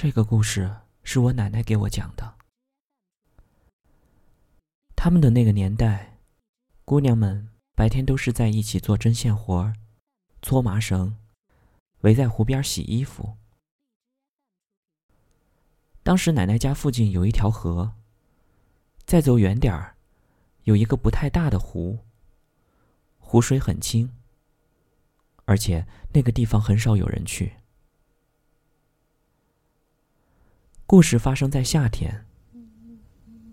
这个故事是我奶奶给我讲的。他们的那个年代，姑娘们白天都是在一起做针线活儿、搓麻绳，围在湖边洗衣服。当时奶奶家附近有一条河，再走远点儿，有一个不太大的湖。湖水很清，而且那个地方很少有人去。故事发生在夏天，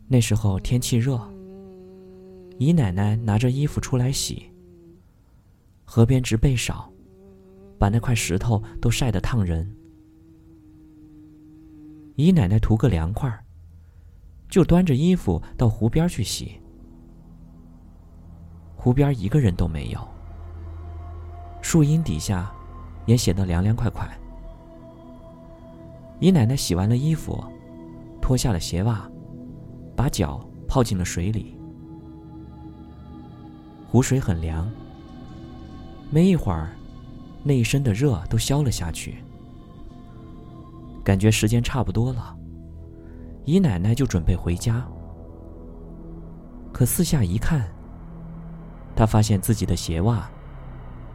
那时候天气热，姨奶奶拿着衣服出来洗，河边植被少，把那块石头都晒得烫人。姨奶奶图个凉快就端着衣服到湖边去洗。湖边一个人都没有，树荫底下也显得凉凉快快。姨奶奶洗完了衣服，脱下了鞋袜，把脚泡进了水里。湖水很凉，没一会儿，那一身的热都消了下去。感觉时间差不多了，姨奶奶就准备回家。可四下一看，他发现自己的鞋袜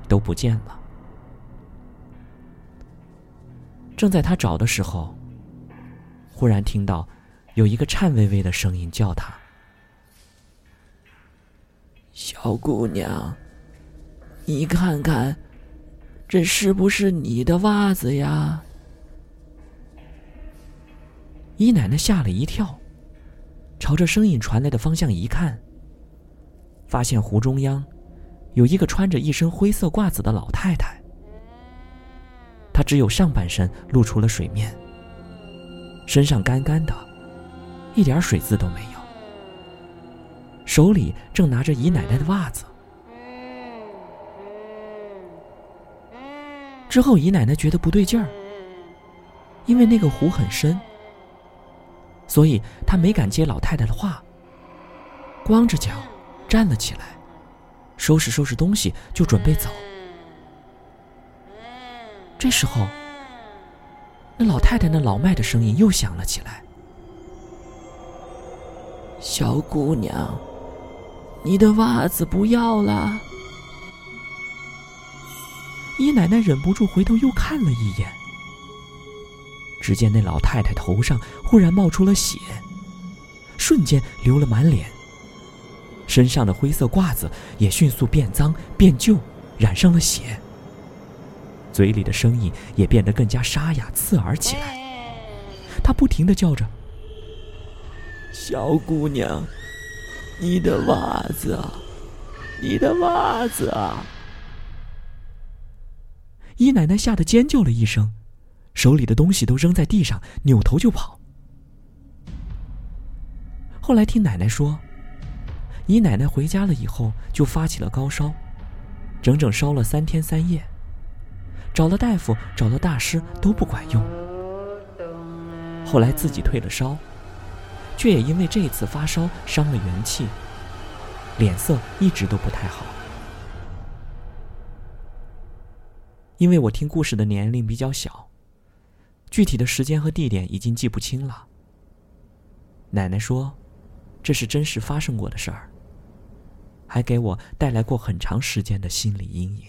都不见了。正在他找的时候，忽然听到有一个颤巍巍的声音叫他：“小姑娘，你看看，这是不是你的袜子呀？”姨奶奶吓了一跳，朝着声音传来的方向一看。发现湖中央，有一个穿着一身灰色褂子的老太太。她只有上半身露出了水面，身上干干的，一点水渍都没有。手里正拿着姨奶奶的袜子。之后，姨奶奶觉得不对劲儿，因为那个湖很深，所以她没敢接老太太的话，光着脚。站了起来，收拾收拾东西，就准备走。这时候，那老太太那老迈的声音又响了起来：“小姑娘，你的袜子不要了。”姨奶奶忍不住回头又看了一眼，只见那老太太头上忽然冒出了血，瞬间流了满脸。身上的灰色褂子也迅速变脏变旧，染上了血。嘴里的声音也变得更加沙哑刺耳起来。他不停的叫着：“小姑娘，你的袜子，你的袜子啊！”姨奶奶吓得尖叫了一声，手里的东西都扔在地上，扭头就跑。后来听奶奶说。姨奶奶回家了以后，就发起了高烧，整整烧了三天三夜。找了大夫，找了大师，都不管用。后来自己退了烧，却也因为这次发烧伤了元气，脸色一直都不太好。因为我听故事的年龄比较小，具体的时间和地点已经记不清了。奶奶说，这是真实发生过的事儿。还给我带来过很长时间的心理阴影。